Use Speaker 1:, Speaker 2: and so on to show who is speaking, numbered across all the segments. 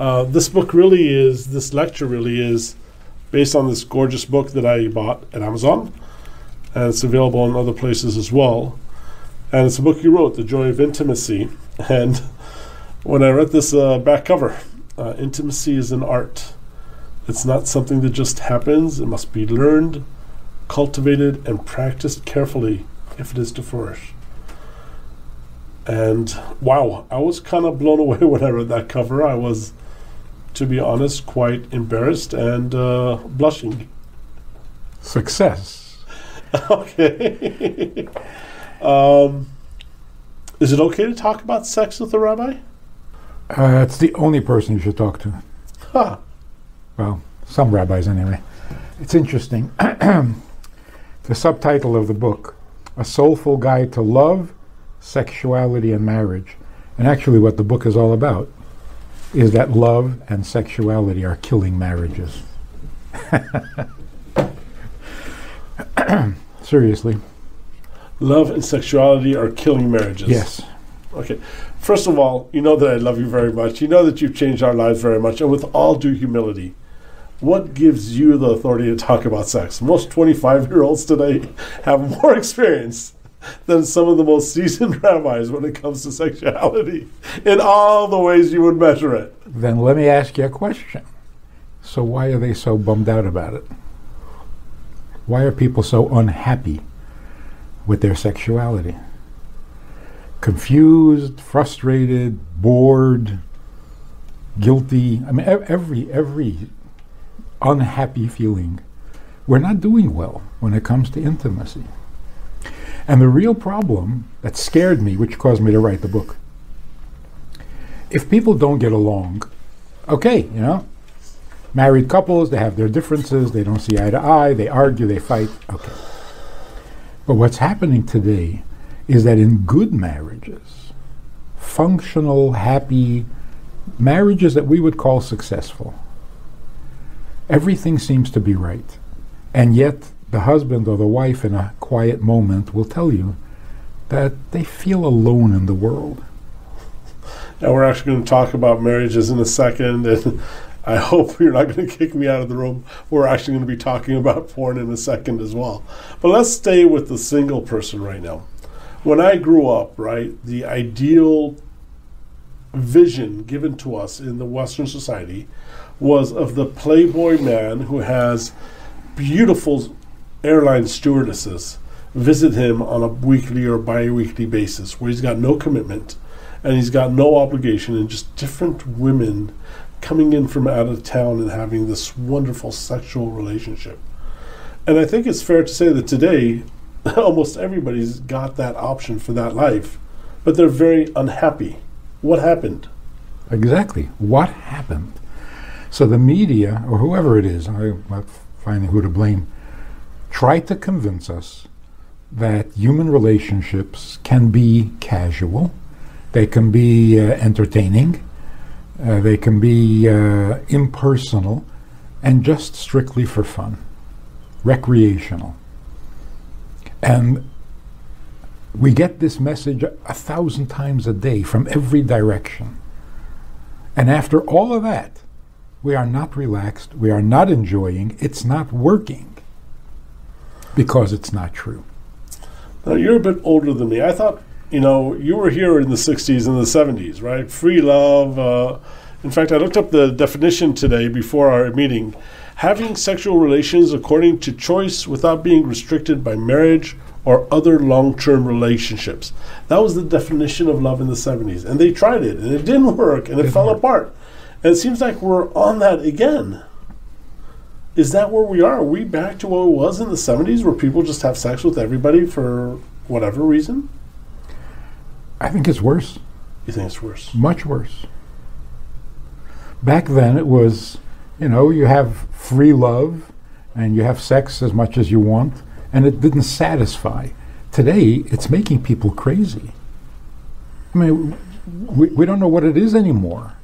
Speaker 1: Uh, this book really is, this lecture really is based on this gorgeous book that I bought at Amazon. And it's available in other places as well. And it's a book you wrote, The Joy of Intimacy. And when I read this uh, back cover, uh, intimacy is an art. It's not something that just happens, it must be learned, cultivated, and practiced carefully if it is to flourish. And wow, I was kind of blown away when I read that cover. I was, to be honest, quite embarrassed and uh, blushing.
Speaker 2: Success.
Speaker 1: okay. um, is it okay to talk about sex with a rabbi?
Speaker 2: Uh, it's the only person you should talk to.
Speaker 1: Huh.
Speaker 2: Well, some rabbis anyway. It's interesting. the subtitle of the book A Soulful Guide to Love, Sexuality, and Marriage. And actually, what the book is all about is that love and sexuality are killing marriages. Seriously.
Speaker 1: Love and sexuality are killing marriages.
Speaker 2: Yes.
Speaker 1: Okay. First of all, you know that I love you very much. You know that you've changed our lives very much. And with all due humility, what gives you the authority to talk about sex? Most 25 year olds today have more experience than some of the most seasoned rabbis when it comes to sexuality in all the ways you would measure it.
Speaker 2: Then let me ask you a question. So, why are they so bummed out about it? Why are people so unhappy with their sexuality? Confused, frustrated, bored, guilty. I mean, every every unhappy feeling. We're not doing well when it comes to intimacy. And the real problem that scared me, which caused me to write the book, if people don't get along, okay, you know, married couples, they have their differences, they don't see eye to eye, they argue, they fight, okay. But what's happening today is that in good marriages, functional, happy marriages that we would call successful, everything seems to be right. And yet, the husband or the wife in a quiet moment will tell you that they feel alone in the world.
Speaker 1: Now, we're actually going to talk about marriages in a second, and I hope you're not going to kick me out of the room. We're actually going to be talking about porn in a second as well. But let's stay with the single person right now. When I grew up, right, the ideal vision given to us in the Western society was of the playboy man who has beautiful airline stewardesses visit him on a weekly or bi-weekly basis where he's got no commitment and he's got no obligation and just different women coming in from out of town and having this wonderful sexual relationship. And i think it's fair to say that today almost everybody's got that option for that life but they're very unhappy. What happened?
Speaker 2: Exactly. What happened? So the media or whoever it is i'm not finding who to blame try to convince us that human relationships can be casual, they can be uh, entertaining, uh, they can be uh, impersonal, and just strictly for fun, recreational. And we get this message a thousand times a day from every direction. And after all of that, we are not relaxed, we are not enjoying, it's not working because it's not true.
Speaker 1: Now, you're a bit older than me. I thought, you know, you were here in the 60s and the 70s, right? Free love. Uh, in fact, I looked up the definition today before our meeting. Having sexual relations according to choice without being restricted by marriage or other long term relationships. That was the definition of love in the 70s. And they tried it, and it didn't work, and it, it fell work. apart. And it seems like we're on that again is that where we are? Are we back to what it was in the 70s where people just have sex with everybody for whatever reason?
Speaker 2: I think it's worse.
Speaker 1: You think it's worse?
Speaker 2: Much worse. Back then, it was, you know, you have free love and you have sex as much as you want, and it didn't satisfy. Today, it's making people crazy. I mean, we, we don't know what it is anymore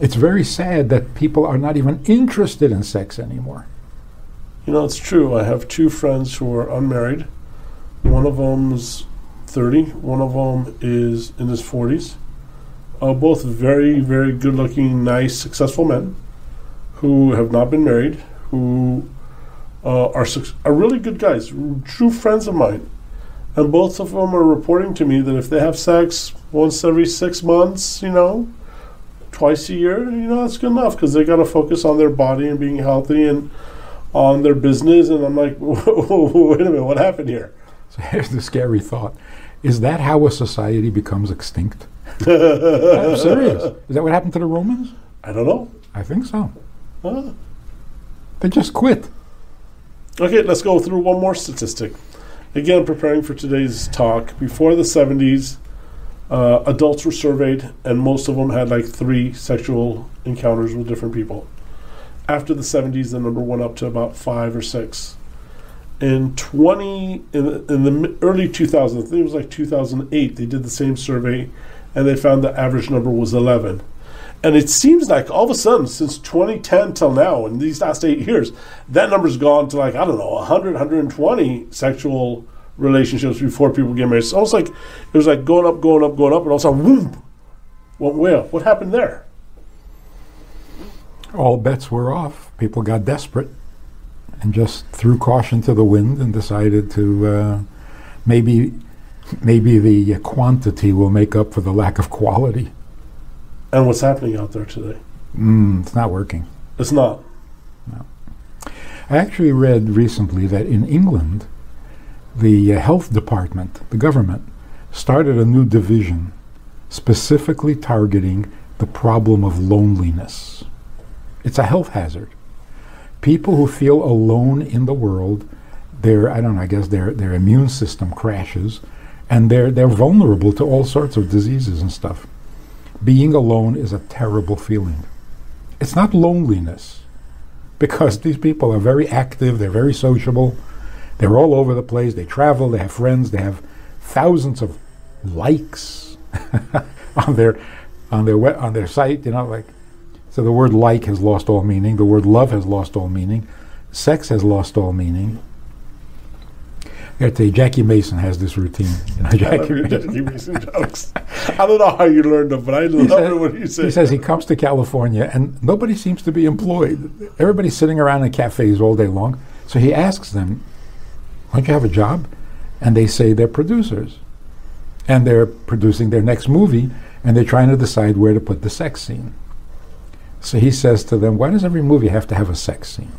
Speaker 2: it's very sad that people are not even interested in sex anymore.
Speaker 1: You know, it's true. I have two friends who are unmarried. One of them's 30, one of them is in his 40s. uh, both very, very good looking, nice, successful men who have not been married, who uh, are, suc- are really good guys, true friends of mine. And both of them are reporting to me that if they have sex once every six months, you know, twice a year, you know, that's good enough because they got to focus on their body and being healthy and on their business. And I'm like, wait a minute, what happened here?
Speaker 2: So here's the scary thought. Is that how a society becomes extinct? I'm serious. Is that what happened to the Romans?
Speaker 1: I don't know.
Speaker 2: I think so.
Speaker 1: Huh?
Speaker 2: They just quit.
Speaker 1: Okay, let's go through one more statistic. Again, preparing for today's talk, before the 70s, uh, adults were surveyed, and most of them had like three sexual encounters with different people. After the 70s, the number went up to about five or six. In 20, in the, in the early 2000s, I think it was like 2008, they did the same survey, and they found the average number was 11. And it seems like all of a sudden, since 2010 till now, in these last eight years, that number's gone to like, I don't know, 100, 120 sexual relationships before people get married. It's almost like it was like going up, going up, going up, and all of a sudden, whoop, went way up. What happened there?
Speaker 2: All bets were off. People got desperate and just threw caution to the wind and decided to uh, maybe maybe the quantity will make up for the lack of quality.
Speaker 1: And what's happening out there today?
Speaker 2: Mm, it's not working.
Speaker 1: It's not. No.
Speaker 2: I actually read recently that in England, the uh, health department, the government, started a new division specifically targeting the problem of loneliness. It's a health hazard. People who feel alone in the world, their I don't know, I guess their their immune system crashes and they're they're vulnerable to all sorts of diseases and stuff. Being alone is a terrible feeling. It's not loneliness because these people are very active, they're very sociable, they're all over the place, they travel, they have friends, they have thousands of likes on their on their we- on their site, you know, like so the word like has lost all meaning, the word love has lost all meaning, sex has lost all meaning. I gotta tell you, Jackie Mason has this routine. You know, Jackie.
Speaker 1: Jackie Mason jokes. I don't know how you learned them, but I love it when you say
Speaker 2: He says he comes to California and nobody seems to be employed. Everybody's sitting around in cafes all day long. So he asks them, Don't you have a job? And they say they're producers. And they're producing their next movie and they're trying to decide where to put the sex scene. So he says to them, Why does every movie have to have a sex scene?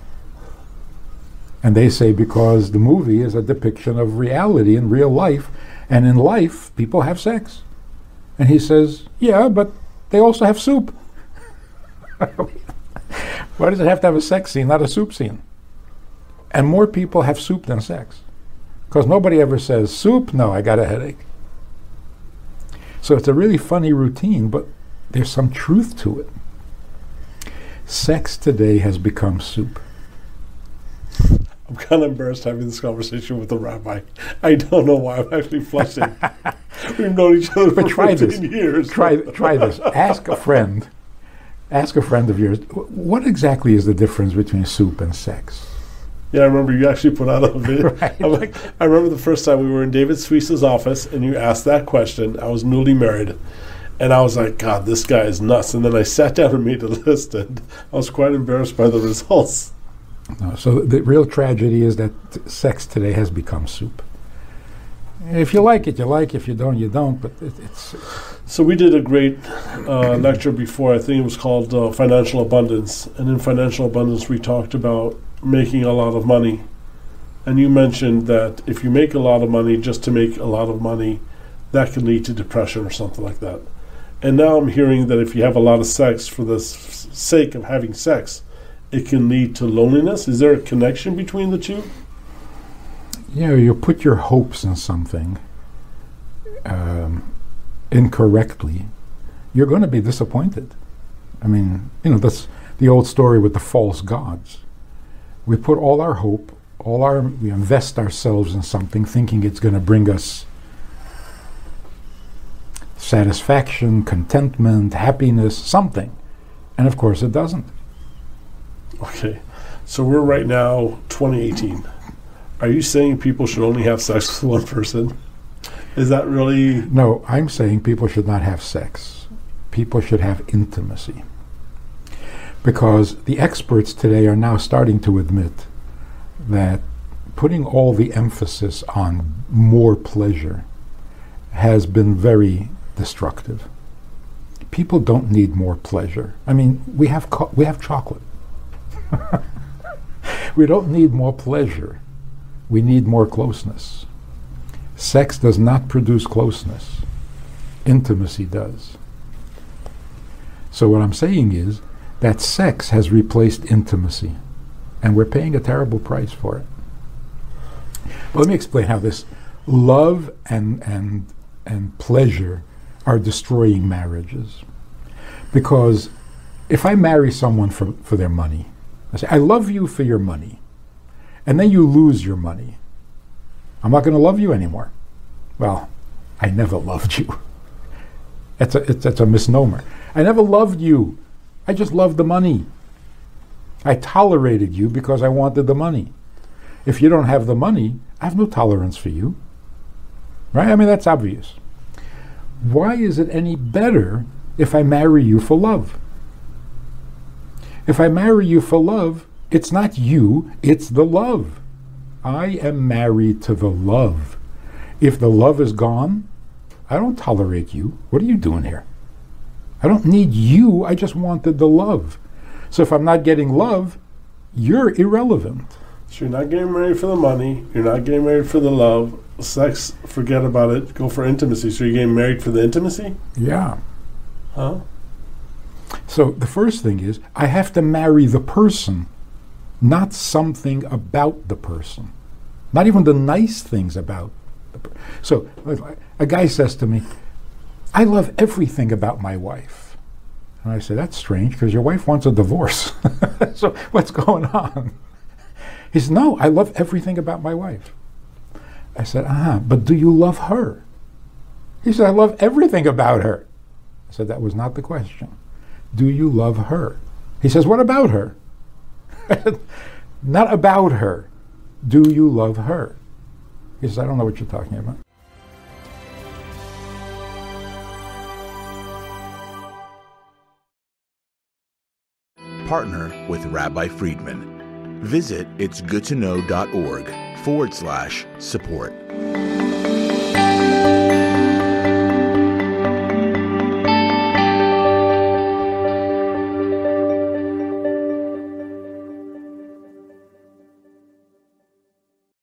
Speaker 2: And they say, Because the movie is a depiction of reality in real life. And in life, people have sex. And he says, Yeah, but they also have soup. Why does it have to have a sex scene, not a soup scene? And more people have soup than sex. Because nobody ever says, Soup? No, I got a headache. So it's a really funny routine, but there's some truth to it. Sex today has become soup.
Speaker 1: I'm kind of embarrassed having this conversation with the rabbi. I don't know why I'm actually flushing. We've known each other
Speaker 2: But
Speaker 1: for
Speaker 2: try
Speaker 1: 15
Speaker 2: this.
Speaker 1: years.
Speaker 2: Try, try this. Ask a friend. Ask a friend of yours. What exactly is the difference between soup and sex?
Speaker 1: Yeah, I remember you actually put out a video.
Speaker 2: Right.
Speaker 1: I'm like, I remember the first time we were in David Suissa's office and you asked that question. I was newly married. And I was like, God, this guy is nuts. And then I sat down and made a list, and I was quite embarrassed by the results.
Speaker 2: No, so the real tragedy is that t- sex today has become soup. If you like it, you like. If you don't, you don't. But it, it's
Speaker 1: So we did a great uh, lecture before. I think it was called uh, Financial Abundance. And in Financial Abundance, we talked about making a lot of money. And you mentioned that if you make a lot of money just to make a lot of money, that can lead to depression or something like that. And now I'm hearing that if you have a lot of sex for the s- sake of having sex, it can lead to loneliness. Is there a connection between the two?
Speaker 2: you know you put your hopes in something um, incorrectly, you're going to be disappointed. I mean, you know that's the old story with the false gods. We put all our hope, all our we invest ourselves in something, thinking it's going to bring us satisfaction, contentment, happiness, something, and of course it doesn't.
Speaker 1: Okay. So we're right now 2018. Are you saying people should only have sex with one person? Is that really
Speaker 2: No, I'm saying people should not have sex. people should have intimacy. Because the experts today are now starting to admit that putting all the emphasis on more pleasure has been very destructive. People don't need more pleasure. I mean, we have co- we have chocolate. we don't need more pleasure. We need more closeness. Sex does not produce closeness. Intimacy does. So what I'm saying is that sex has replaced intimacy, and we're paying a terrible price for it. But let me explain how this love and and and pleasure are destroying marriages. Because if I marry someone for, for their money, I say, I love you for your money, and then you lose your money, I'm not going to love you anymore. Well, I never loved you. It's a, it's, it's a misnomer. I never loved you. I just loved the money. I tolerated you because I wanted the money. If you don't have the money, I have no tolerance for you. Right? I mean, that's obvious. Why is it any better if I marry you for love? If I marry you for love, it's not you, it's the love. I am married to the love. If the love is gone, I don't tolerate you. What are you doing here? I don't need you, I just wanted the love. So if I'm not getting love, you're irrelevant.
Speaker 1: So you're not getting married for the money. You're not getting married for the love. Sex, forget about it. Go for intimacy. So you're getting married for the intimacy?
Speaker 2: Yeah.
Speaker 1: Huh?
Speaker 2: So the first thing is I have to marry the person, not something about the person, not even the nice things about the person. So a guy says to me, I love everything about my wife. And I said, That's strange because your wife wants a divorce. so what's going on? He said, No, I love everything about my wife. I said, Ah, but do you love her? He said, I love everything about her. I said, That was not the question. Do you love her? He says, What about her? not about her. Do you love her? He says, I don't know what you're talking about.
Speaker 3: Partner with Rabbi Friedman. Visit itsgoodtoknow.org forward slash support.